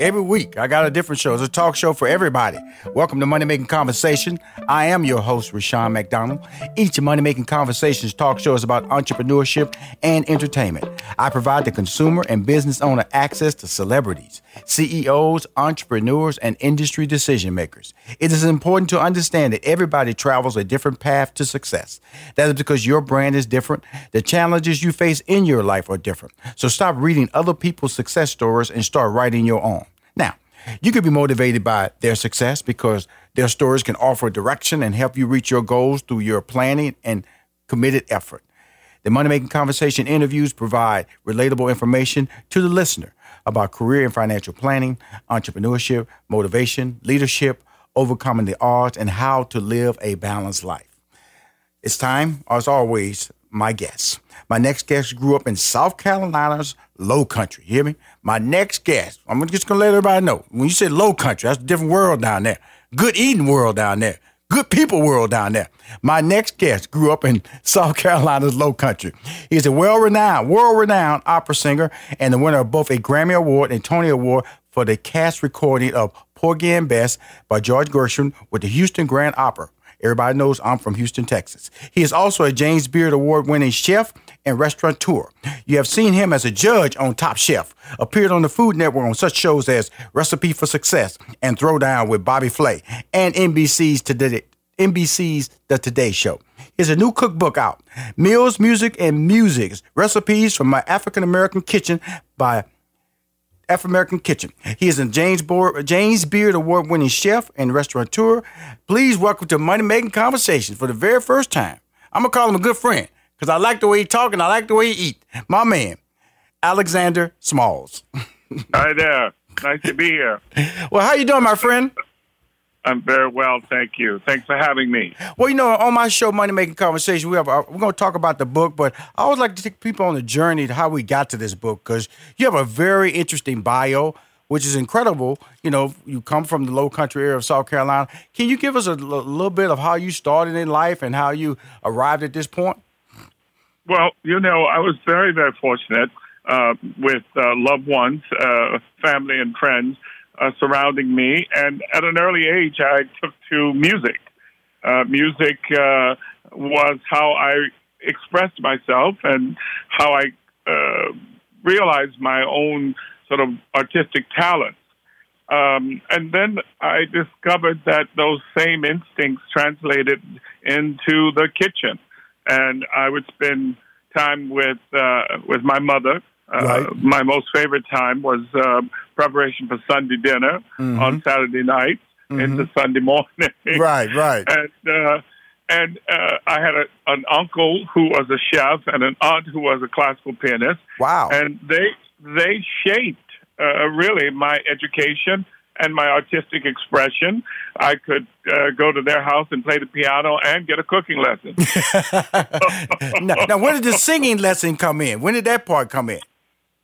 Every week, I got a different show. It's a talk show for everybody. Welcome to Money Making Conversation. I am your host, Rushion McDonald. Each Money Making Conversations talk show is about entrepreneurship and entertainment. I provide the consumer and business owner access to celebrities, CEOs, entrepreneurs, and industry decision makers. It is important to understand that everybody travels a different path to success. That is because your brand is different. The challenges you face in your life are different. So stop reading other people's success stories and start writing your own. Now, you could be motivated by their success because their stories can offer direction and help you reach your goals through your planning and committed effort. The Money Making Conversation interviews provide relatable information to the listener about career and financial planning, entrepreneurship, motivation, leadership, overcoming the odds, and how to live a balanced life. It's time, as always, my guest. My next guest grew up in South Carolina's low country. You hear me? My next guest, I'm just gonna let everybody know. When you say low country, that's a different world down there. Good eating world down there. Good people world down there. My next guest grew up in South Carolina's low country. He is a well-renowned, world-renowned opera singer and the winner of both a Grammy Award and Tony Award for the cast recording of Porgy and Bess by George Gershwin with the Houston Grand Opera. Everybody knows I'm from Houston, Texas. He is also a James Beard Award winning chef and restaurateur. You have seen him as a judge on Top Chef, appeared on the Food Network on such shows as Recipe for Success and Throwdown with Bobby Flay, and NBC's Today, NBC's The Today Show. Here's a new cookbook out Meals, Music, and Muses Recipes from My African American Kitchen by African American Kitchen. He is a James, Bo- James Beard Award winning chef and restaurateur. Please welcome to Money Making Conversations for the very first time. I'm going to call him a good friend because I like the way he talk and I like the way he eat. My man, Alexander Smalls. Hi there. Nice to be here. Well, how you doing, my friend? I'm very well, thank you. Thanks for having me. Well, you know, on my show, Money Making Conversation, we have uh, we're going to talk about the book, but I always like to take people on the journey to how we got to this book because you have a very interesting bio, which is incredible. You know, you come from the Low Country area of South Carolina. Can you give us a l- little bit of how you started in life and how you arrived at this point? Well, you know, I was very, very fortunate uh, with uh, loved ones, uh, family, and friends uh, surrounding me. And at an early age, I took to music. Uh, music uh, was how I expressed myself and how I uh, realized my own sort of artistic talents. Um, and then I discovered that those same instincts translated into the kitchen. And I would spend time with uh, with my mother. Uh, Right. My most favorite time was uh, preparation for Sunday dinner Mhm. on Saturday night into Sunday morning. Right, right. And uh, and uh, I had a, an uncle who was a chef and an aunt who was a classical pianist, Wow. and they they shaped uh, really my education and my artistic expression. I could uh, go to their house and play the piano and get a cooking lesson. now, now, when did the singing lesson come in? When did that part come in?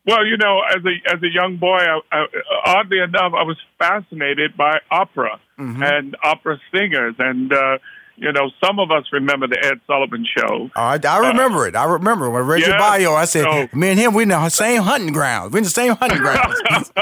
Well, you know, as a as a young boy, I, I, oddly enough, I was fascinated by opera and opera singers, and uh, you know, some of us remember the Ed Sullivan Show. Oh, I, I remember it. I remember when I read your bio. I said, so- me and him, we're in the same hunting grounds. We're in the same hunting grounds.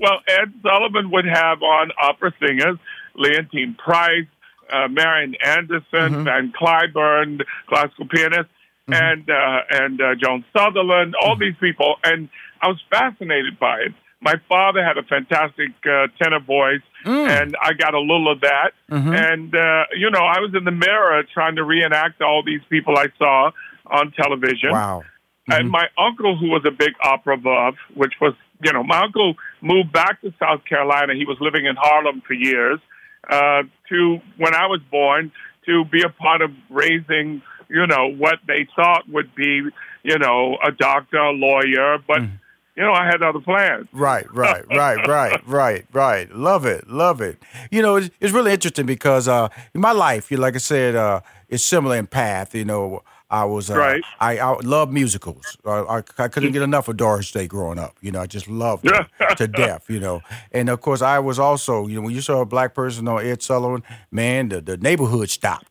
well, Ed Sullivan would have on opera singers, Leontyne Price, uh, Marian Anderson, Van Cliburn, classical pianist, and uh, and uh, Joan Sutherland, all these people, and I was fascinated by it. My father had a fantastic uh, tenor voice, and I got a little of that. And uh, you know, I was in the mirror trying to reenact all these people I saw on television. wow. And my uncle, who was a big opera buff, which was, you know, my uncle moved back to South Carolina. He was living in Harlem for years. Uh, to when I was born, to be a part of raising, you know, what they thought would be, you know, a doctor, a lawyer, but you know, I had other plans. Right, right, right, right, right, right. Love it, love it. You know, it's, it's really interesting because uh, in my life, you like I said, uh, it's similar in path. You know, I was uh, Right. I, I love musicals. I, I, I couldn't get enough of Doris Day growing up. You know, I just loved her to death. You know, and of course, I was also you know when you saw a black person on Ed Sullivan, man, the, the neighborhood stopped.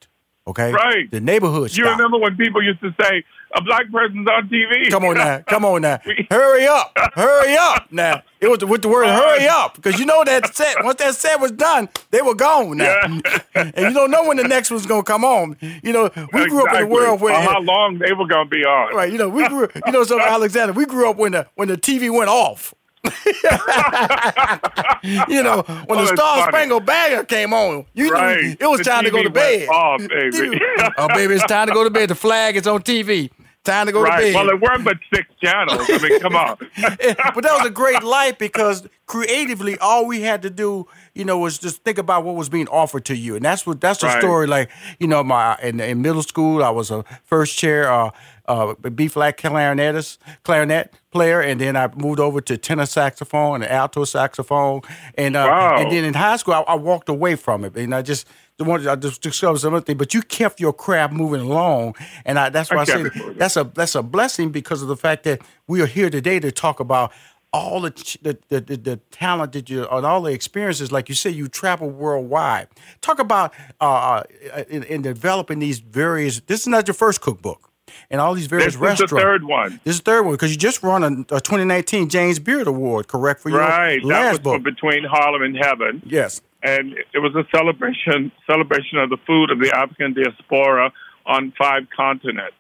Okay, Right. The neighborhood You remember when people used to say, a black person's on TV. Come on now, come on now, hurry up, hurry up now. It was with the word "hurry up" because you know that set. Once that set was done, they were gone now, Yeah. and you don't know when the next one's gonna come on. You know, we grew up in a world where how long they were going to be on. Right, you know, we grew, you know, so Alexander, we grew up when the when the TV went off. you know, when Oh, the Star funny. Spangled Banner came on, you Right. knew it was The time to go to bed. off, baby. oh, baby, it's time to go to bed. The flag is on TV. Time to go Right. to bed. Well, there weren't but six channels. I mean, come on. but that was a great life because creatively, all we had to do, you know, was just think about what was being offered to you, and that's what that's the Right. story. Like, you know, my in, in middle school, I was a first chair uh, uh, B flat clarinetist, clarinet player, and then I moved over to tenor saxophone and alto saxophone, and uh, Wow. and then in high school, I, I walked away from it, and I just. wanted- I just discovered some other thing, but you kept your craft moving along, and I, that's why I, I say kept it moving. that's a that's a blessing because of the fact that we are here today to talk about all the the, the, the, the talent that you and all the experiences. Like you said, you travel worldwide. Talk about uh, uh, in, in developing these various. This is not your first cookbook, and all these various restaurants. This is the third one. This is the third one because you just won a, a 2019 James Beard Award, correct for your Right. That last was book. Between Harlem and Heaven. yes. and it was a celebration celebration of the food of the African diaspora on five continents.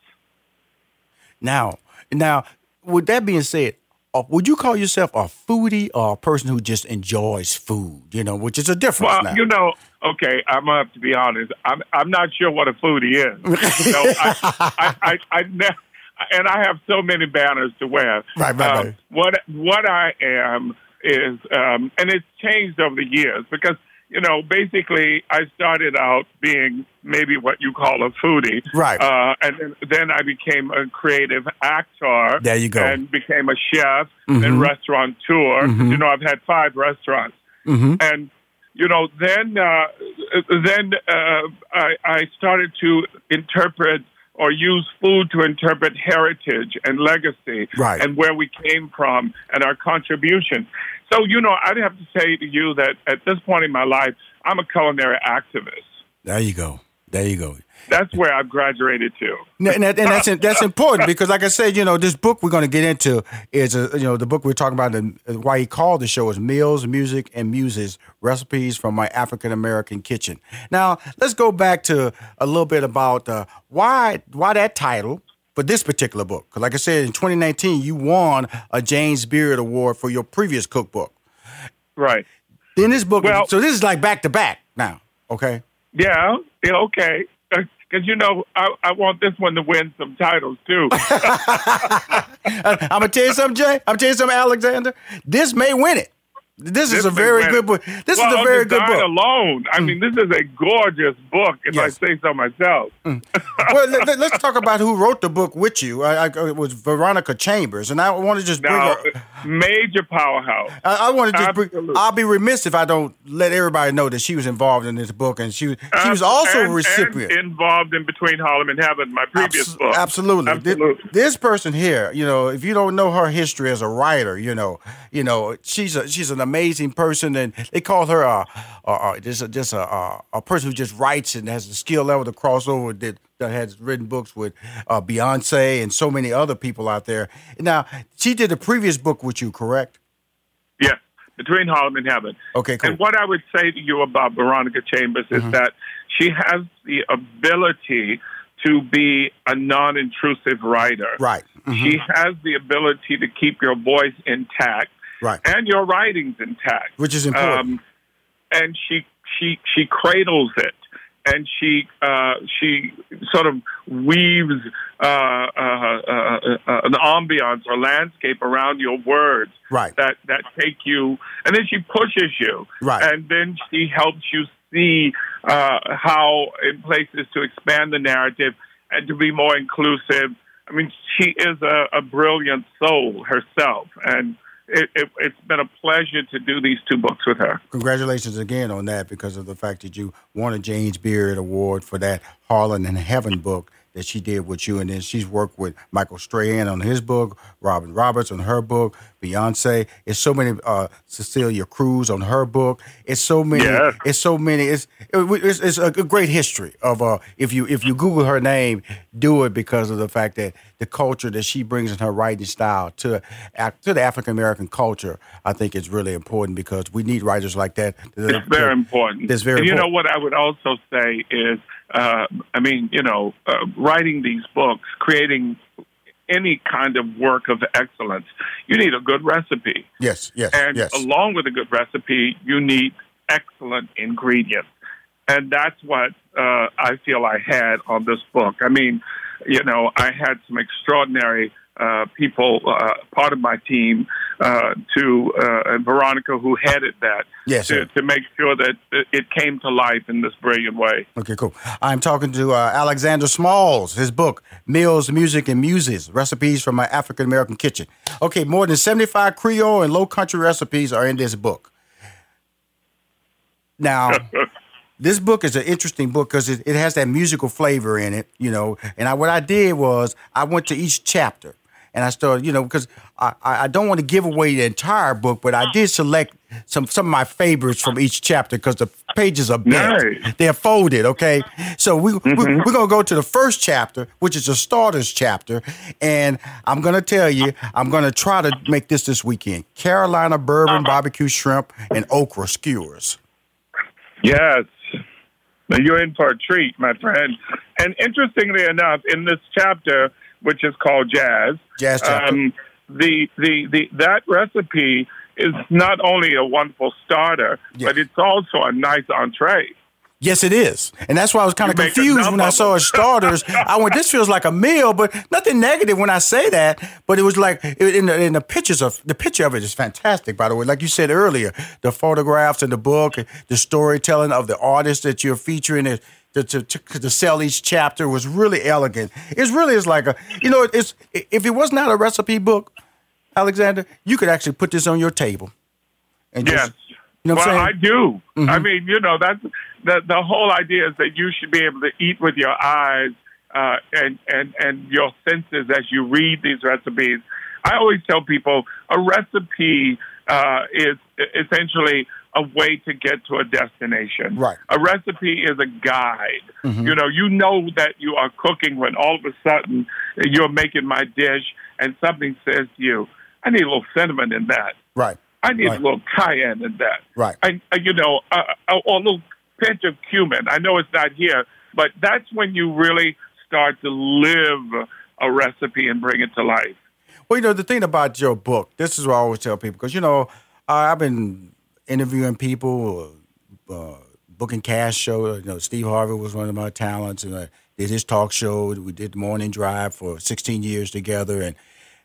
Now, now, with that being said, uh, would you call yourself a foodie or a person who just enjoys food? You know, which is a difference Well, now. you know, okay, I'm gonna have to be honest. I'm I'm not sure what a foodie is. know, I, I, I, I ne- and I have so many banners to wear. Right, right, Um, right. What what I am is, um, and it's changed over the years because you know, basically, I started out being maybe what you call a foodie, Right. Uh, and then, then I became a creative actor. There you go. And became a chef Mhm. and restaurateur. Mhm. You know, I've had five restaurants hmm and you know then uh, then uh, I, I started to interpret or use food to interpret heritage and legacy Right. and where we came from and our contribution so you know i'd have to say to you that at this point in my life i'm a culinary activist There you go. There you go. that's where i've graduated to And, that- and that's that's important because, like I said, you know, this book we're going to get into is a, you know the book we're talking about and why he called the show is Meals, Music, and Muses: Recipes from My African American Kitchen. Now let's go back to a little bit about uh, why why that title for this particular book. Because, like I said, in 2019 you won a James Beard Award for your previous cookbook. right Then this book, Well- so this is like back to back now. Okay. Yeah yeah okay uh, because you know I, I want this one to win some titles too I'm gonna tell you something, Jay. I'm gonna tell you something, Alexander. This may win it. This, is a very good book. This well, is a very good book. alone. I mean, this is a gorgeous book, if Yes. I say so myself. Mm. well, let, us talk about who wrote the book with you. I, I, it was Veronica Chambers, and I want to just bring Now, her. Uh, major powerhouse. I, I want to just bring. I'll be remiss if I don't let everybody know that she was involved in this book, and she she was also And- a recipient. involved in Between Harlem and Heaven, my previous book. Absolutely. Absolutely. This, person here, you know, if you don't know her history as a writer, you know, you know, she's a she's an amazing person, and they call her a, a, a just a, just a, a a person who just writes and has the skill level to cross over that that has written books with uh, Beyonce and so many other people out there. Now, she did a previous book with you, correct? Yes, Between Harlem and Heaven. Okay, cool. And what I would say to you about Veronica Chambers is Mm-hmm. that she has the ability to be a non intrusive writer. Right. Mhm. She has the ability to keep your voice intact Right. and your writings intact. Which is important. Um, and she she she cradles it, and she uh, she sort of weaves uh, uh, uh, uh, an ambiance or landscape around your words Right. that that take you, and then she pushes you, Right. and then she helps you see uh, how in places to expand the narrative and to be more inclusive. I mean, she is a, a brilliant soul herself, and it, it, it's been a pleasure to do these two books with her. Congratulations again on that because of the fact that you won a James Beard Award for that Harlem and Heaven book that she did with you, and then she's worked with Michael Strahan on his book, Robin Roberts on her book, Beyonce. It's so many. Uh, Cecilia Cruz on her book. It's so many. Yeah. It's so many. It's it's, it's a great history of uh. If you if you Google her name, do it because of the fact that the culture that she brings in her writing style to to the African American culture, I think is really important because we need writers like that. It's very important. It's very. And you important. know what I would also say is, uh, I mean, you know, uh, writing these books, creating any kind of work of excellence, you need a good recipe. Yes, yes, And yes. along with a good recipe, you need excellent ingredients. And that's what uh, I feel I had on this book. I mean, you know, I had some extraordinary people, uh, part of my team, uh, to uh, and Veronica, who headed that, Yes, to, to make sure that it came to life in this brilliant way. Okay, cool. I'm talking to uh, Alexander Smalls, his book, Meals, Music, and Muses Recipes from My African American Kitchen. Okay, more than 75 Creole and Low Country recipes are in this book. Now, this book is an interesting book because it, it has that musical flavor in it, you know. And I, what I did was I went to each chapter and I started, you know, because I, I I don't want to give away the entire book, but I uh-huh. did select some some of my favorites from each chapter because the pages are bent, Nice. they're folded. Okay, so we, we mm-hmm. we're gonna go to the first chapter, which is the starters chapter, and I'm gonna tell you, I'm gonna try to make this this weekend: Carolina bourbon uh-huh. barbecue shrimp and okra skewers. Yes. You're in for a treat, my friend. And interestingly enough, in this chapter, which is called Jazz, Jazz um, the, the, the, that recipe is not only a wonderful starter, Yeah. but it's also a nice entree. Yes, it is, and that's why I was kind of confused when I saw it starters. I went, "This feels like a meal," but nothing negative when I say that. But it was like in the, in the pictures of the picture of it is fantastic. By the way, like you said earlier, the photographs in the book, the storytelling of the artist that you're featuring. It, to, to, to, sell each chapter was really elegant. It's really is like a you know it's if it was not a recipe book, Alexander, you could actually put this on your table. And Yes. just, you know what well, I do. Mm-hmm. I mean, you know, that's the the whole idea is that you should be able to eat with your eyes uh, and and and your senses as you read these recipes. I always tell people a recipe uh, is essentially a way to get to a destination. Right. A recipe is a guide. You know, you know that you are cooking when all of a sudden you're making my dish and something says to you, "I need a little cinnamon in that." right. I need Right. a little cayenne in that. Right. I, I you know, uh, uh, or a little pinch of cumin. I know it's not here, but that's when you really start to live a recipe and bring it to life. Well, you know, the thing about your book, this is what I always tell people, because, you know, I- I've been interviewing people, uh, booking cast show. You know, Steve Harvey was one of my talents, and I did his talk show. We did morning drive for 16 years together. And,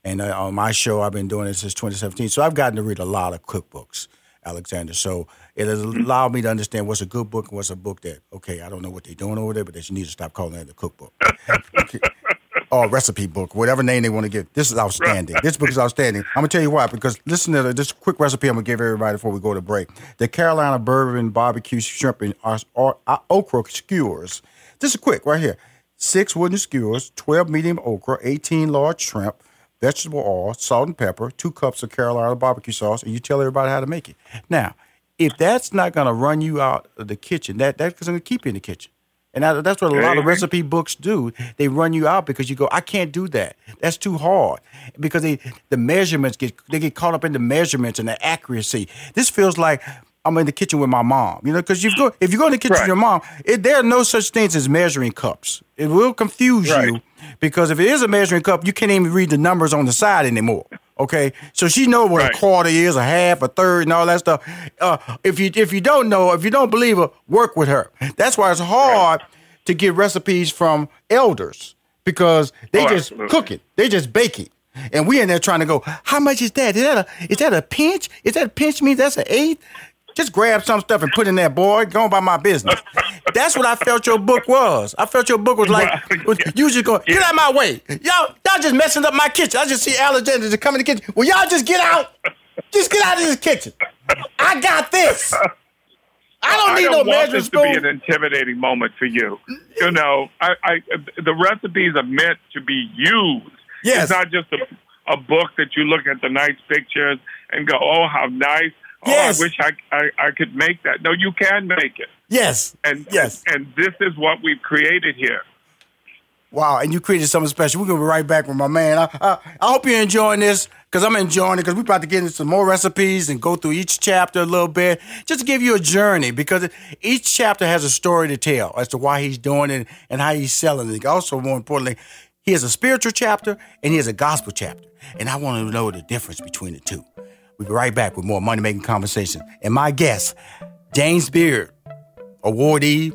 and uh, on my show, I've been doing it since 2017. So I've gotten to read a lot of cookbooks, Alexander. So it has allowed me to understand what's a good book and what's a book that, okay, I don't know what they're doing over there, but they need to stop calling it a cookbook. Or recipe book, whatever name they want to give. This is outstanding. This book is outstanding. I'm gonna tell you why. Because listen to this quick recipe. I'm gonna give everybody before we go to break. The Carolina bourbon barbecue shrimp and or, uh, okra skewers. This is quick right here. Six wooden skewers, 12 medium okra, 18 large shrimp, vegetable oil, salt and pepper, two cups of Carolina barbecue sauce, and you tell everybody how to make it. Now, if that's not gonna run you out of the kitchen, that that's gonna keep you in the kitchen. And that, that's what a lot of recipe books do. They run you out because you go, I can't do that. That's too hard. Because they the measurements get they get caught up in the measurements and the accuracy. This feels like I'm in the kitchen with my mom. You know, because you go if you go in the kitchen with your mom, it, there are no such things as measuring cups. It will confuse you because if it is a measuring cup, you can't even read the numbers on the side anymore. Okay, so she know what Right. a quarter is, a half, a third, and all that stuff. Uh, if you if you don't know, if you don't believe her, work with her. That's why it's hard to get recipes from elders because they Oh, just absolutely. cook it, they just bake it, and we in there trying to go. How much is that? Is that a is that a pinch? Is that a pinch means that's an eighth? Just grab some stuff and put in there, boy. Go about my business. That's what I felt your book was. I felt your book was like was- you just go get out of my way. Y'all, y'all just messing up my kitchen. I just see Alexander just come in the kitchen. Well, y'all just get out. Just get out of this kitchen. I got this. I don't need I no don't want measuring this to be an intimidating moment for you. You know, I, I the recipes are meant to be used. Yes. It's not just a, a book that you look at the nice pictures and go, "Oh, how nice! Oh, I wish I, I I could make that." No, you can make it, Yes. and yes. and this is what we've created here. Wow, and you created something special. We're gonna be right back with my man. I, I, I hope you're enjoying this because I'm enjoying it because we're about to get into some more recipes and go through each chapter a little bit just to give you a journey because each chapter has a story to tell as to why he's doing it and how he's selling it. Also, more importantly, he has a spiritual chapter and he has a gospel chapter, and I want to know the difference between the two. We'll be right back with more money making conversation. And my guest, James Beard, awardee,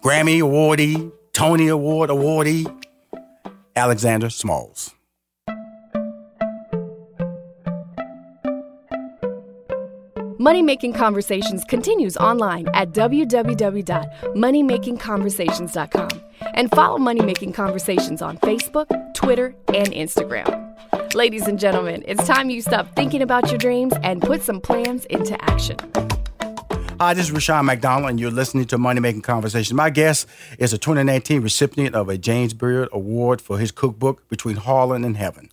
Grammy awardee, Tony Award awardee, Alexander Smalls. Money Making Conversations continues online at www.moneymakingconversations.com and follow Money Making Conversations on Facebook, Twitter, and Instagram. Ladies and gentlemen, it's time you stop thinking about your dreams and put some plans into action. Hi, this is Rushion McDonald, and you're listening to Money Making Conversations. My guest is a 2019 recipient of a James Beard Award for his cookbook, Between Harlem and Heaven.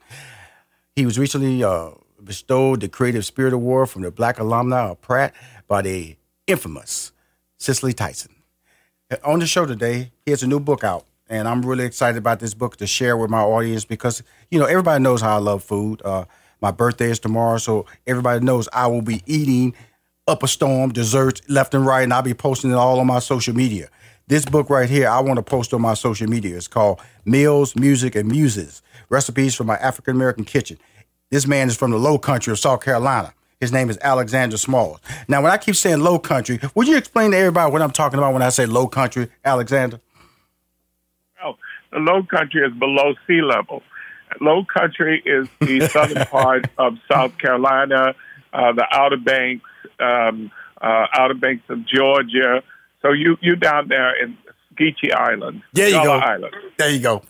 He was recently uh, bestowed the Creative Spirit Award from the Black Alumni of Pratt by the infamous Cicely Tyson. On the show today, he has a new book out, and I'm really excited about this book to share with my audience because, you know, everybody knows how I love food. Uh, my birthday is tomorrow, so everybody knows I will be eating up a storm, desserts left and right, and I'll be posting it all on my social media. This book right here, I want to post on my social media. It's called Meals, Music, and Muses Recipes from My African American Kitchen. This man is from the low country of South Carolina. His name is Alexander Smalls. Now, when I keep saying low country, would you explain to everybody what I'm talking about when I say low country, Alexander? The low country is below sea level. Low country is the southern part of South Carolina, uh, the Outer Banks, um, uh, Outer Banks of Georgia. So you you down there in Geechee Island, There you go. Island. There you go.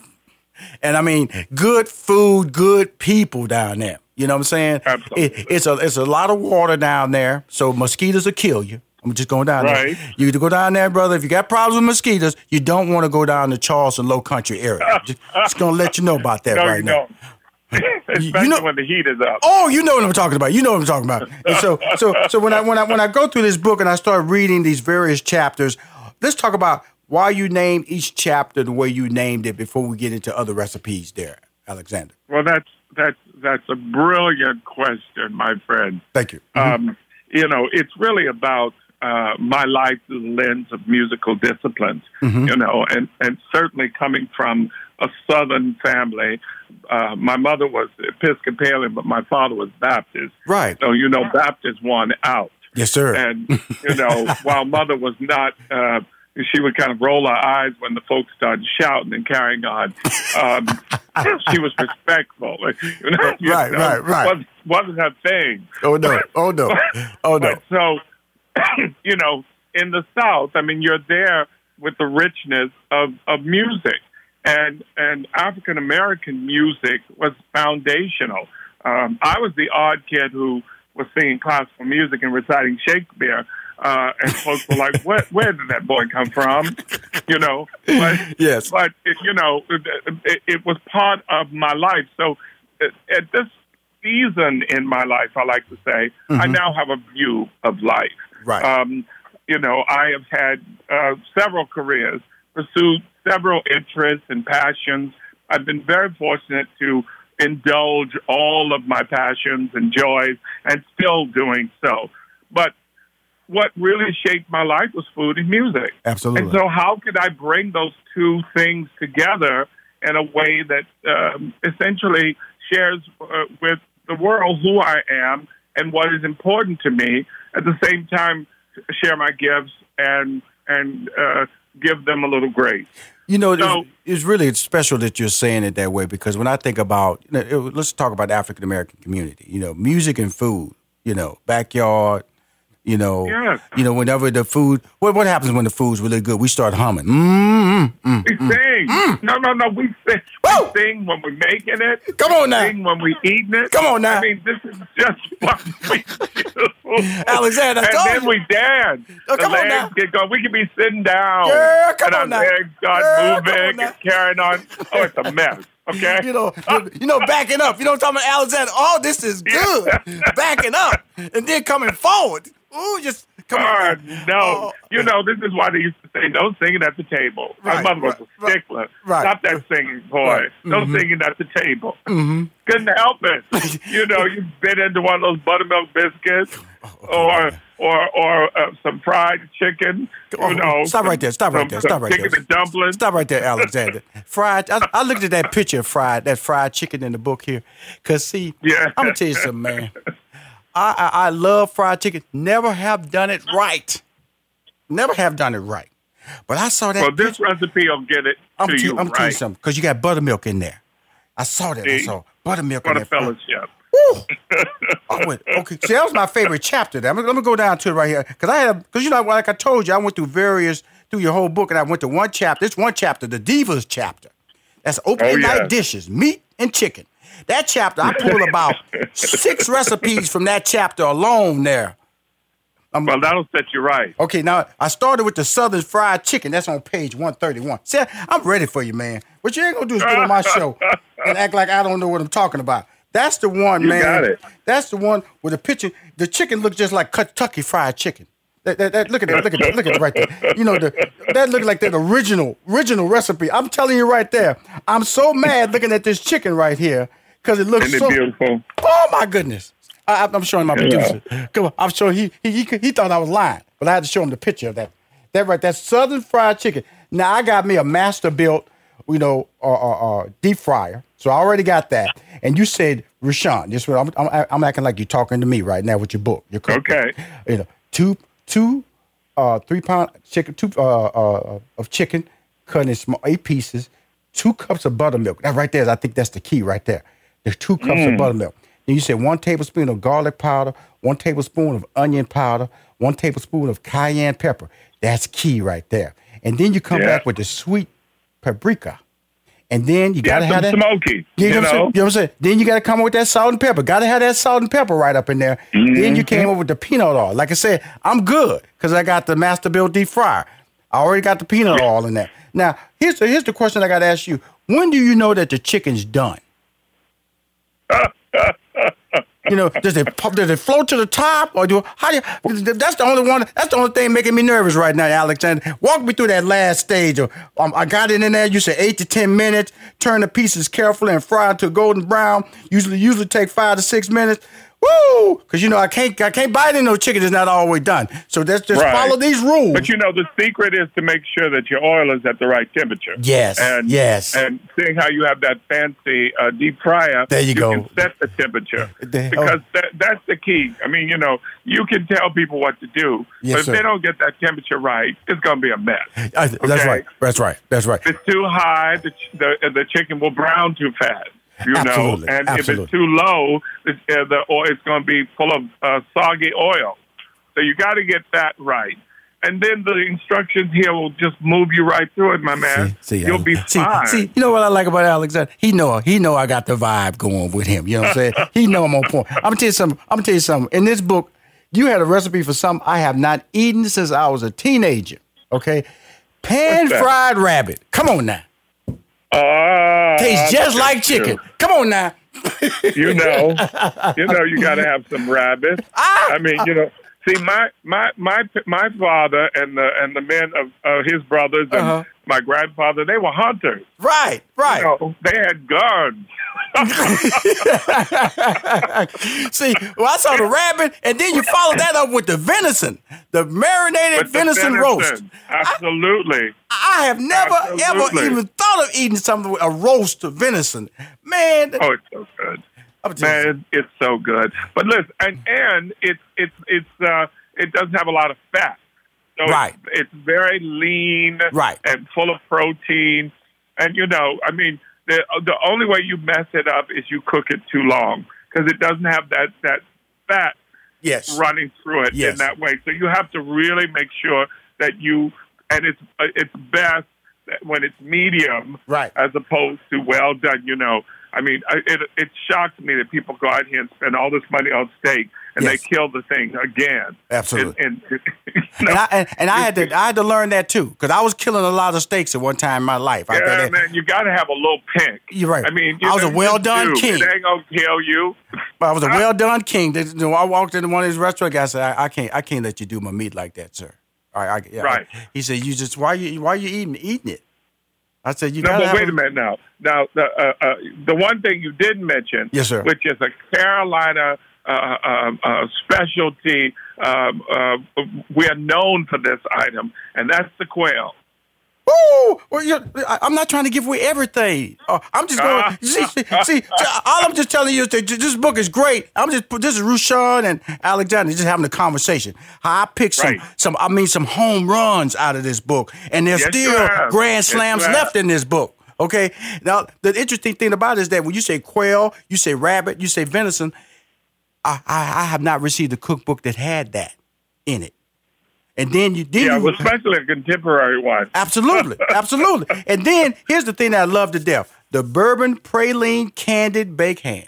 And I mean, good food, good people down there. You know what I'm saying? Absolutely. It, it's a it's a lot of water down there, so mosquitoes will kill you. I'm just going down Right. there. You to go down there, brother. If you got problems with mosquitoes, you don't want to go down to Charleston Low Country area. just, just gonna let you know about that No, right you now. don't. Especially know- when the heat is up. Oh, you know what I'm talking about. You know what I'm talking about. And so, so, so when I when I when I go through this book and I start reading these various chapters, let's talk about why you named each chapter the way you named it before we get into other recipes. There, Alexander. Well, that's that's that's a brilliant question, my friend. Thank you. Um, you know, it's really about uh, my life through the lens of musical disciplines. You know, and and certainly coming from a Southern family, uh, my mother was Episcopalian, but my father was Baptist. Right. So you know, Baptist won out. Yes, sir. And you know, while mother was not, uh, she would kind of roll her eyes when the folks started shouting and carrying on. Um, she was respectful. You know, you Right, know, right, right. Wasn't, wasn't her thing. oh no. Oh no. Oh no. So, you know, in the South, I mean, you're there with the richness of, of music, and and African American music was foundational. Um, I was the odd kid who was singing classical music and reciting Shakespeare, uh, and folks were like, "Where where did that boy come from?" You know, but Yes. but it, you know, it, it, was part of my life. So at, at this season in my life, I like to say, I now have a view of life. Right. Um, you know, I have had uh, several careers, pursued several interests and passions. I've been very fortunate to indulge all of my passions and joys and still doing so. But what really shaped my life was food and music. Absolutely. And so, how could I bring those two things together in a way that um, essentially shares uh, with the world who I am and what is important to me? At the same time, share my gifts and and uh, give them a little grace. You know, So- it's, it's really special that you're saying it that way because when I think about, you know, it- let's talk about the African American community. You know, music and food. You know, backyard. You know, Yes. you know, whenever the food, what what happens when the food's really good? We start humming. Mm, mm, mm. We sing. No, no, no. We sing. Woo! We sing when we're making it. Come on we now. Sing when we eating it. Come on now. I mean, this is just what we do. Alexander, and then you. we dance. Oh, the come on legs now. get going. We can be sitting down. Yeah, come and on our now. legs start Yeah, moving and carrying on. Oh, it's a mess. Okay. You know, you know, backing up. You know what I'm talking about, Alexander? Oh, this is good. backing up and then coming forward. Ooh, just come Uh, on. no, Oh. you know this is why they used to say don't sing it at the table. Right, My mother was a stickler. right. Stop that singing, boy. Right. No Mhm. singing at the table. Mm-hmm. Couldn't help it. you know, you bit into one of those buttermilk biscuits, or or or uh, some fried chicken. Oh, You know, stop right there, stop right there, stop right chicken there. and dumplings. Stop right there, Alexander. Fried. I, I looked at that picture of fried, that fried chicken in the book here. Cause see, Yeah. I'm gonna tell you something, man. I, I I love fried chicken. Never have done it right. Never have done it right. But I saw that. Well, this picture. recipe will get it I'm, to you I'm telling right. you something, because you got buttermilk in there. I saw that. I See? saw buttermilk For in the there. fellowship. Woo! I went, okay. See, that was my favorite chapter. There. I'm, gonna- go down to it right here because I had, because you know, like I told you, I went through various through your whole book, and I went to one chapter. It's one chapter, the divas chapter. That's opening Oh, yeah. night dishes, meat and chicken. That chapter, I pulled about six recipes from that chapter alone. There. Um, well, that'll set you right. Okay, now I started with the Southern fried chicken. That's on page 131. See, I'm ready for you, man. What you ain't gonna do is get on my show and act like I don't know what I'm talking about. That's the one, You man. got it. That's the one with the picture. The chicken looks just like Kentucky fried chicken. That, that, that, look at that. Look at that. Look at it right there. You know, the, that look like that original original recipe. I'm telling you right there. I'm so mad looking at this chicken right here because it looks so. beautiful? Oh my goodness! I, I'm showing my producer. Come on, I'm sure he, he he he thought I was lying, but I had to show him the picture of that. That right, that's Southern fried chicken. Now I got me a Masterbuilt, you know, uh, uh, uh, deep fryer. So I already got that. And you said, Rushion, this what I'm, I'm I'm acting like you're talking to me right now with your book. Your cookbook. Okay. You know, two two uh, three pound chicken, two uh, uh, of chicken, cut in small eight pieces, two cups of buttermilk. That right there, I think that's the key right there. There's two cups of mm. buttermilk. Then you say one tablespoon of garlic powder, one tablespoon of onion powder, one tablespoon of cayenne pepper. That's key right there. And then you come Yeah. back with the sweet paprika. And then you gotta Yeah, have that smoky. you know, You what I'm saying? know? You know what I'm saying? Then you got to come up with that salt and pepper. Got to have that salt and pepper right up in there. Then you came mm-hmm. up with the peanut oil. Like I said, I'm good because I got the Masterbuilt deep fryer. I already got the peanut oil in there. Now, here's the, here's the question I got to ask you. When do you know that the chicken's done? You know, does it does it float to the top or do how do you, that's the only one that's the only thing making me nervous right now, Alexander. Walk me through that last stage. Um, I got it in there. You said eight to ten minutes. Turn the pieces carefully and fry to golden brown. Usually usually take five to six minutes. Woo! Because you know I can't I can't bite in no chicken that's not always done. So let's just Right. follow these rules. But you know, the secret is to make sure that your oil is at the right temperature. Yes, And, yes. And seeing how you have that fancy uh, deep fryer, There you go. can set the temperature The- because oh. that, that's the key. I mean, you know, you can tell people what to do, Yes, but if sir. they don't get that temperature right, it's going to be a mess. I- that's okay. right. That's right. That's right. If it's too high, the ch- the, the chicken will brown too fast. You Absolutely, know, and if it's too low, it's, uh, the oil it's going to be full of uh, soggy oil. So you got to get that right, and then the instructions here will just move you right through it, my man. See, You'll be see, fine. See, you know what I like about Alexander? He know he know I got the vibe going with him. You know what I'm saying? he know I'm on point. I'm gonna tell you something. I'm gonna tell you something. In this book, you had a recipe for something I have not eaten since I was a teenager. Okay, pan fried rabbit. Come on now, Ah, tastes just like chicken. true. Come on now. You know, you know, you got to have some rabbit. Ah! I mean, you know. See, my my my my father and the and the men of uh, his brothers and Uh-huh. my grandfather, they were hunters. Right, right. You know, they had guns. See, well, I saw the rabbit, and then you follow that up with the venison, the marinated the venison, roast. Absolutely. I have never ever even thought of eating something with a roast of venison. Man, oh, it's so good. Man, it's so good. But listen, and and it's it's it's uh it doesn't have a lot of fat. So it's- Right. it's, very lean Right. and full of protein. And you know, I mean, the the only way you mess it up is you cook it too long because it doesn't have that that fat Yes. running through it Yes. in that way. So you have to really make sure that you and it's uh, it's best that when it's medium Right. as opposed to well done. You know, I mean, it it shocks me that people go out here and spend all this money on steak and Yes. they kill the thing again. Absolutely. And, and, you know, And I and, and I had to I had to learn that too because I was killing a lot of steaks at one time in my life. Yeah, that- man, you got to have a little pink. You're right. I mean, I was know, a well done do. king. It ain't gonna kill you. But I was a well done king. They- you know, I walked into one of his restaurant guys said, I, I can't I can't let you do my meat like that, sir. All right, I, yeah, Right. He said, you just why you why you eating eating it? I said, you No, but wait a minute now. Now, the uh, uh, the one thing you didn't mention, Yes, sir. which is a Carolina uh, um, uh, specialty. Um, uh, we are known for this item, and that's the quail. Ooh, well, you I, I'm not trying to give away everything. Uh, I'm just going. Ah. see, see, see, all I'm just telling you is that this book is great. I'm just this is Rushion and Alexander just having a conversation. How I picked some Right. some I mean some home runs out of this book, and there's Yes, still grand slams have. left in this book. Okay. Now the interesting thing about it is that when you say quail, you say rabbit, you say venison. I I, I have not received a cookbook that had that in it. And then you then Yeah, well, especially a contemporary one. Absolutely, absolutely. And then here's the thing that I love to death: the bourbon praline candied baked ham.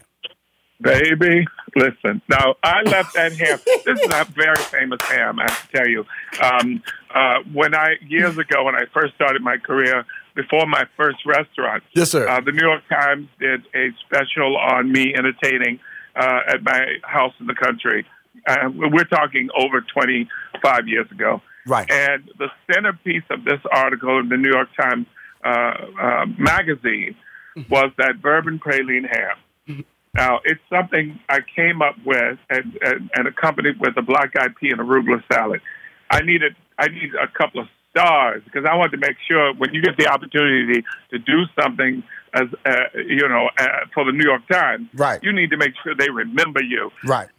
Baby, listen. Now, I left that ham. This is a very famous ham, I have to tell you. Um, uh, when I, years ago, when I first started my career, before my first restaurant, Yes, sir. uh, the New York Times did a special on me entertaining uh, at my house in the country. Uh, we're talking over 25 years ago. Right. And the centerpiece of this article in the New York Times uh, uh, magazine was that bourbon praline ham. Now, it's something I came up with and, and, and accompanied with a black eyed pea and arugula salad. I needed I needed a couple of stars because I wanted to make sure when you get the opportunity to do something as uh, you know uh, for the New York Times, Right. You need to make sure they remember you. Right,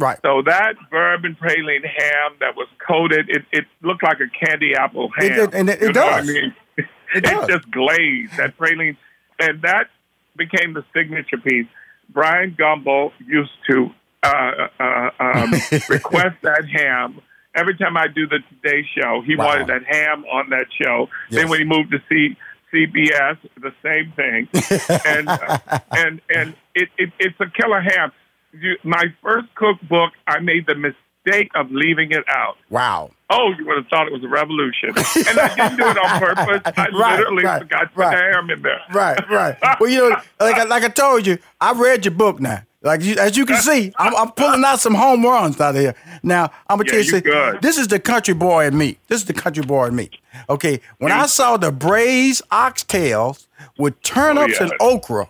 right. So that bourbon praline ham that was coated, it, it looked like a candy apple It ham. and it- it You know what does. I mean, It it does. just glazed that praline, and that became the signature piece. Bryant Gumbel used to uh, uh, um, request that ham. Every time I do the Today Show, he Wow. wanted that ham on that show. Yes. Then when he moved to C, CBS, the same thing. and uh, and and it, it it's a killer ham. You, my first cookbook, I made the mistake of leaving it out. Wow. Oh, you would have thought it was a revolution. and I didn't do it on purpose. I Right, literally right, forgot to put right. the ham in there. Right, right. Well, you know, like I, like I told you, I read your book now. Like you, as you can see, I'm, I'm pulling out some home runs out of here. Now I'm gonna Yeah, tell you, you this is the country boy in me. This is the country boy in me. Okay, when I saw the braised oxtails with turnips oh, yeah. and okra,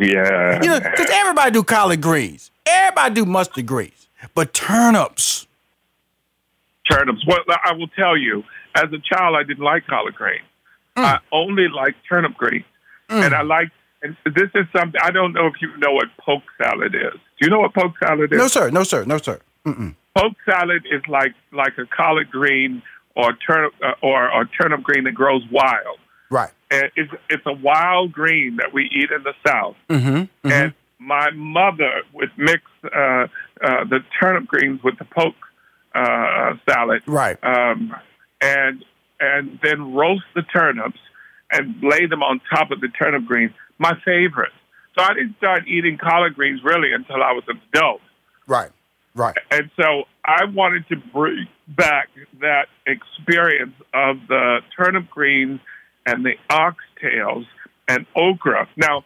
Yeah. you know, because everybody do collard greens, everybody do mustard greens, but turnips. turnips. Well, I will tell you, as a child, I didn't like collard greens. Mm. I only liked turnip greens. And I like, and this is something, I don't know if you know what poke salad is. Do you know what poke salad is? No sir, no sir, no sir. Mm-mm. poke salad is like like a collard green or turnip uh, or, or turnip green that grows wild. Right. And it's it's a wild green that we eat in the South. Mm-hmm. And my mother would mix uh, uh, the turnip greens with the poke uh, salad, Right. um, and and then roast the turnips and lay them on top of the turnip greens. My favorite. So I didn't start eating collard greens really until I was an adult. Right. Right. And so I wanted to bring back that experience of the turnip greens and the oxtails and okra. Now,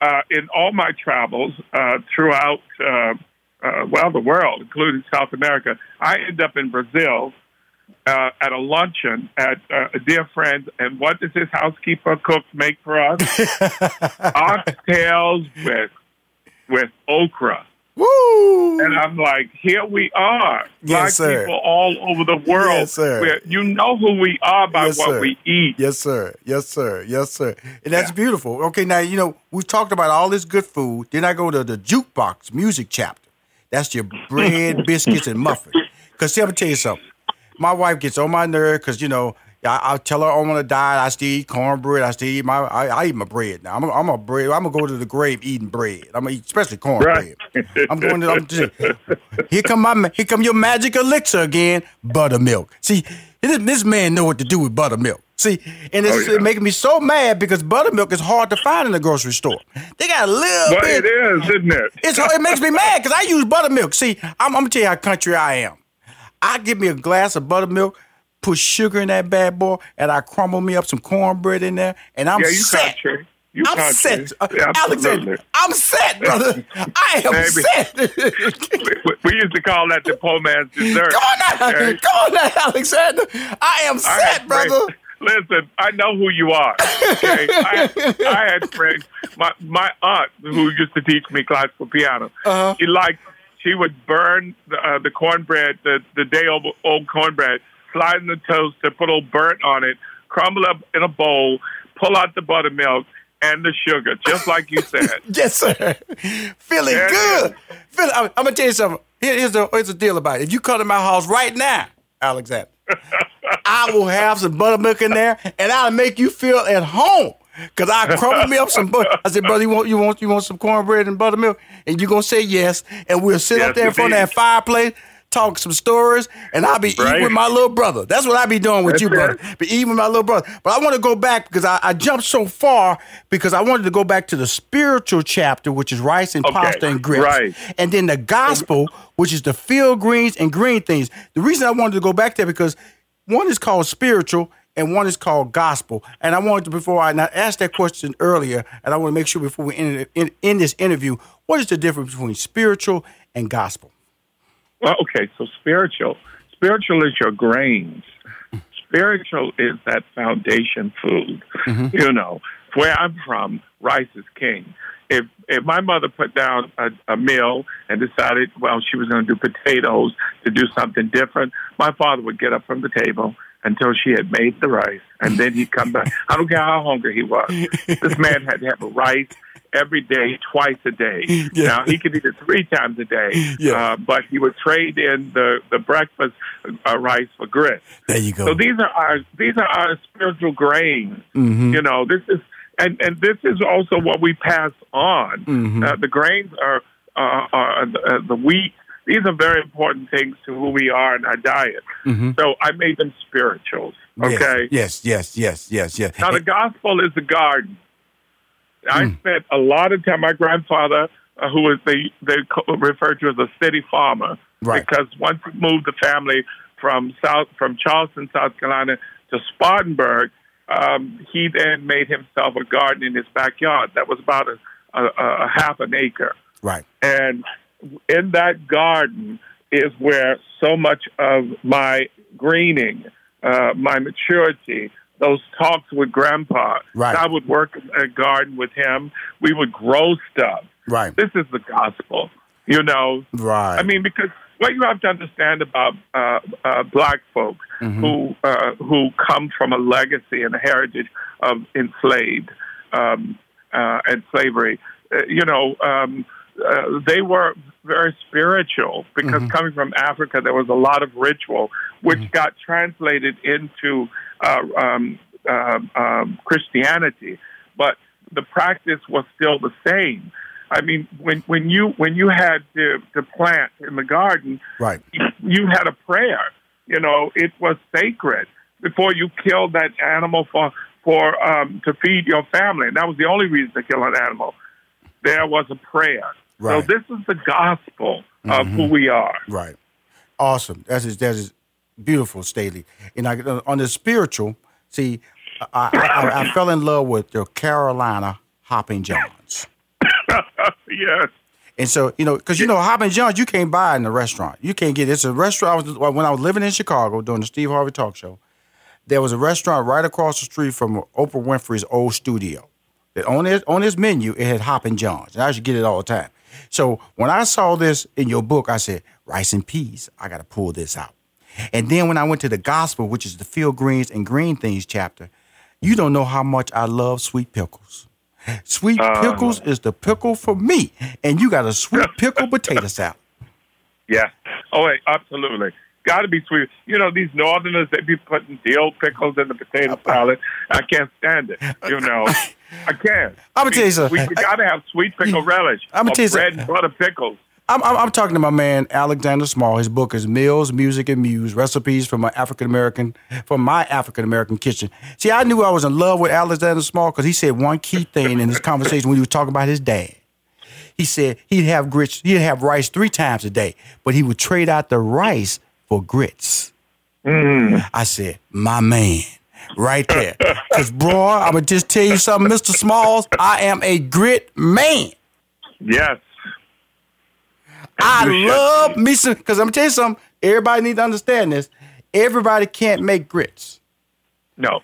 uh, in all my travels uh, throughout, uh, uh, well, the world, including South America, I end up in Brazil uh, at a luncheon at uh, a dear friend. And what does his housekeeper cook make for us? Oxtails with with okra. Woo! And I'm like, here we are, Yes, black sir. people all over the world. Yes, sir. Where you know who we are by Yes, what sir. we eat. Yes, sir. Yes, sir. Yes, sir. And that's Yeah. beautiful. Okay, now you know we've talked about all this good food. Then I go to the jukebox music chapter. That's your bread, biscuits, and muffins. Cause see, I'm gonna tell you something. My wife gets on my nerve because you know I, I tell her I'm on a diet. I still eat cornbread. I still eat my. I, I eat my bread now. I'm a, I'm a bread. I'm gonna go to the grave eating bread. I'm gonna eat especially cornbread. Right. I'm going to. I'm just, here come my. Here come your magic elixir again. Buttermilk. See, this, this man know what to do with buttermilk. See, and it's Oh, yeah. making me so mad because buttermilk is hard to find in the grocery store. They got a little But bit. it is, isn't it? It's it makes me mad because I use buttermilk. See, I'm, I'm gonna tell you how country I am. I give me a glass of buttermilk, put sugar in that bad boy, and I crumble me up some cornbread in there, and I'm yeah, you set. country. You I'm country. set, uh, Yeah, Alexander. I'm set, brother. I am Baby. set. We, we used to call that the poor man's dessert. Come on now, okay? come on now, Alexander. I am set, brother. Listen, I know who you are. Okay, I, I had friends. My my aunt, who used to teach me classical piano, Uh-huh. she liked. She would burn the, uh, the cornbread, the the day old, old cornbread, slide in the toaster, put a little burnt on it, crumble up in a bowl, pull out the buttermilk and the sugar, just like you said. Yes, sir. Feeling good. Feel, I'm, I'm gonna tell you something. Here- here's the here's the deal about it. If you come to my house right now, Alexander, I will have some buttermilk in there, and I'll make you feel at home. Cause I crumble me up some butter. I said, brother, you want you want you want some cornbread and buttermilk, and you're gonna say yes, and we'll sit up there in front of that fireplace, talk some stories, and I'll be eating with my little brother. That's what I be doing with That's you, brother. Be eating with my little brother. But I want to go back because I, I jumped so far because I wanted to go back to the spiritual chapter, which is rice and Okay, pasta and grits, right. and then the gospel, which is the field greens and green things. The reason I wanted to go back there because one is called spiritual and one is called gospel. And I wanted to before I, I asked that question earlier, and I want to make sure before we end, in, in this interview, what is the difference between spiritual and gospel? Well, okay, so spiritual. Spiritual is your grains. Spiritual is that foundation food. Mm-hmm. You know, where I'm from, rice is king. If if my mother put down a, a meal and decided, well, she was going to do potatoes to do something different, my father would get up from the table until she had made the rice, and then he'd come back. I don't care how hungry he was. This man had to have a rice every day, twice a day. Yeah. Now he could eat it three times a day, Yeah. uh, but he would trade in the the breakfast uh, rice for grits. There you go. So these are our these are our spiritual grains. Mm-hmm. You know, this is and and this is also what we pass on. Mm-hmm. Uh, the grains are uh, are uh, the wheat. These are very important things to who we are in our diet. So I made them spirituals. Okay. Mm-hmm. Yes, yes, yes, yes, yes. Now the gospel is the garden. I Hmm. spent a lot of time. My grandfather, uh, who was they they referred to as a city farmer, Right. because once he moved the family from South from Charleston, South Carolina, to Spartanburg, um, he then made himself a garden in his backyard. That was about a, a, a half an acre. right. And in that garden is where so much of my greening, uh, my maturity, those talks with Grandpa. Right. I would work in a garden with him. We would grow stuff. Right. This is the gospel, you know. Right. I mean, because what you have to understand about uh, uh, black folk Mm-hmm. who uh, who come from a legacy and a heritage of enslaved um, uh, and slavery, uh, you know, um, uh, they were very spiritual because Mm-hmm. coming from Africa, there was a lot of ritual which Mm-hmm. got translated into um, uh, um, Christianity, but the practice was still the same. I mean, when when you when you had to, to plant in the garden, right. you had a prayer. You know, it was sacred before you killed that animal for for um, to feed your family. And that was the only reason to kill an animal. There was a prayer. Right. So this is the gospel of who we are. Right. Awesome. That is that is beautiful, Staley. And I, uh, on the spiritual, see, I, I, I fell in love with the Carolina Hopping Johns. yes. And so, you know, because you know, Hopping Johns, you can't buy in the restaurant. You can't get it. it's a restaurant. I was, uh, when I was living in Chicago during the Steve Harvey Talk Show, there was a restaurant right across the street from Oprah Winfrey's old studio. That on his on his menu it had Hopping Johns, and I used to get it all the time. So when I saw this in your book, I said rice and peas. I got to pull this out. And then when I went to the gospel, which is the field greens and green things chapter, you don't know how much I love sweet pickles. Sweet uh, pickles is the pickle for me, and you got a sweet pickle potato salad. Yeah. Oh, wait, absolutely. got to be sweet. You know, these Northerners they be putting dill pickles in the potato uh, uh, salad. I can't stand it. You know, I can't. I'm gonna tell you something. We, we got to have sweet pickle relish. I'm gonna tell you bread something. and butter pickles. I'm, I'm, I'm talking to my man Alexander Small. His book is Meals, Music, and Muse: Recipes from my African American from my African American kitchen. See, I knew I was in love with Alexander Small because he said one key thing in this conversation when he was talking about his dad. He said he'd have grits, he'd have rice three times a day, but he would trade out the rice for grits. Mm. I said, my man, right there. Because, bro, I'm going to just tell you something, Mr. Smalls. I am a grit man. Yes. I love me some because I'm gonna tell you something. Everybody needs to understand this. Everybody can't make grits. No.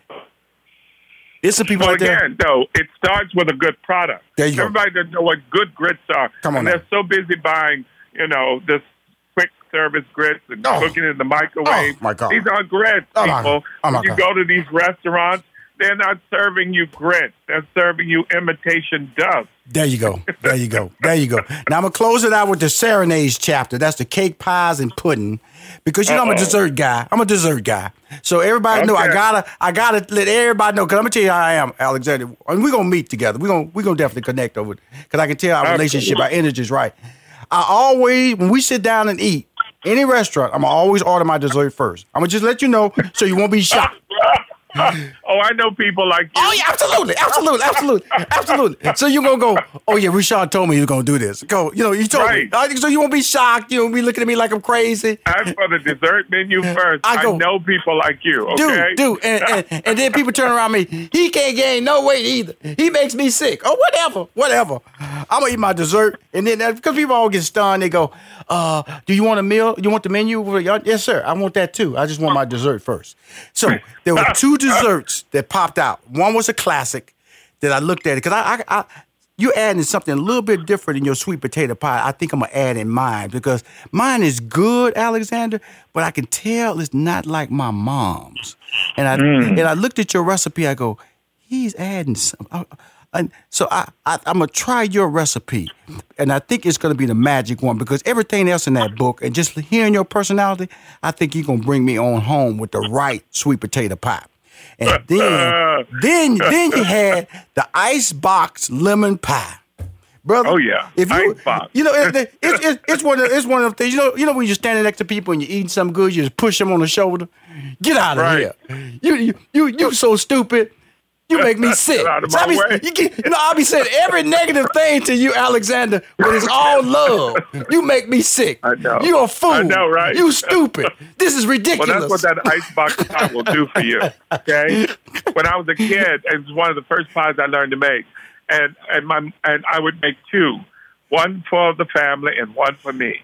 It's some people Well, out there. again, though, it starts with a good product. There you go. Everybody doesn't know what good grits are. Come on And now. they're so busy buying, you know, this quick service grits and Oh. cooking in the microwave. Oh, my God. These aren't grits, Oh, people. oh, my when you God. go to these restaurants, they're not serving you grits. They're serving you imitation dust. There you go. There you go. There you go. Now I'm gonna close it out with the serenades chapter. That's the cake, pies, and pudding. Because you know I'm a dessert guy. I'm a dessert guy. So everybody know I gotta I gotta let everybody know because I'm gonna tell you how I am, Alexander. And we're gonna meet together. We're gonna we're gonna definitely connect over because I can tell our relationship, our energy is right. I always when we sit down and eat, any restaurant, I'm gonna always order my dessert first. I'm gonna just let you know so you won't be shocked. oh, I know people like you. Oh yeah, absolutely, absolutely, absolutely, absolutely. So you gonna go? Oh yeah, Rushion told me he was gonna do this. Go, you know, you told Right. me. So you won't be shocked. You won't be looking at me like I'm crazy. As for the dessert menu first, I I, know people like you, okay? Dude, dude, and, and, and then people turn around me. He can't gain no weight either. He makes me sick. Oh, whatever, whatever. I'm gonna eat my dessert, and then because people all get stunned, they go, "Uh, do you want a meal? You want the menu?" Yeah, Yes, sir. I want that too. I just want my dessert first. So there were two desserts that popped out. One was a classic that I looked at it because I, I, I you adding something a little bit different in your sweet potato pie. I think I'm gonna add in mine because mine is good, Alexander, but I can tell it's not like my mom's. And I mm. and I looked at your recipe. I go, he's adding some. I- and so I, I I'm gonna try your recipe, and I think it's gonna be the magic one because everything else in that book and just hearing your personality, I think you're gonna bring me on home with the right sweet potato pie. And then, then, then you had the ice box lemon pie, brother. Oh, yeah. if you, you know, it, it, it's it's one of it's one of the things. You know, you know when you're standing next to people and you're eating something good, you just push them on the shoulder. Get out of Right. here! You you you you so stupid. You make me sick. Get out of So I be. You, get, you know, I'll be saying every negative thing to you, Alexander, but it's all love. You make me sick. I know. You a fool. I know, right? You stupid. This is ridiculous. Well, that's what that icebox pie will do for you. Okay. When I was a kid, it was one of the first pies I learned to make, and and my and I would make two, one for the family and one for me,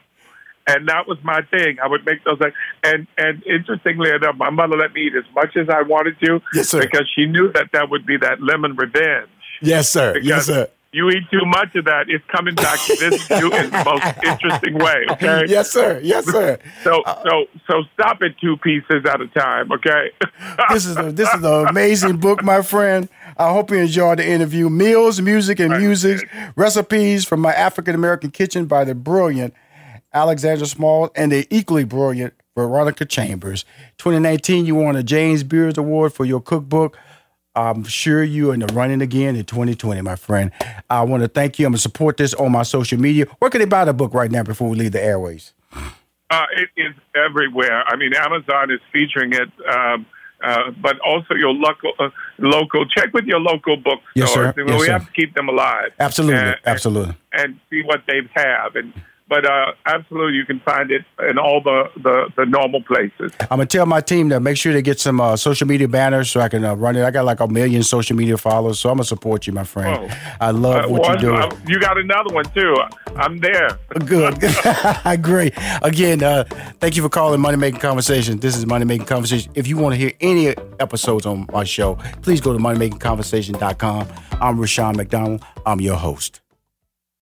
and that was my thing. I would make those, like, and and interestingly enough, my mother let me eat as much as I wanted to, Yes, sir. because she knew that that would be that lemon revenge. yes, sir. Yes, sir. You eat too much of that, it's coming back to visit you in the most interesting way. Okay. Yes, sir. Yes, sir. So uh, so so stop at two pieces at a time, okay? this is a, this is an amazing book, my friend. I hope you enjoyed the interview. Meals, music, and Muses recipes from my African American kitchen by the brilliant Alexander Small and the equally brilliant Veronica Chambers. 2019, you won a James Beard Award for your cookbook. I'm sure you're in the running again in 2020, my friend. I want to thank you. I'm going to support this on my social media. Where can they buy the book right now before we leave the airways? Uh, it is everywhere. I mean, Amazon is featuring it, um, uh, but also your local uh, local. Check with your local bookstores. Yes, sir. We Yes, sir. have to keep them alive. Absolutely. And- Absolutely. And see what they have. And but uh, absolutely, you can find it in all the, the, the normal places. I'm gonna tell my team to make sure they get some uh, social media banners so I can uh, run it. I got like a million social media followers, so I'm gonna support you, my friend. Oh. I love Uh, what one- you do. uh, you got another one too. I'm there. Good, I agree. Again, uh, thank you for calling Money Making Conversation. This is Money Making Conversation. If you want to hear any episodes on my show, please go to moneymakingconversation.com. I'm Rushion McDonald. I'm your host.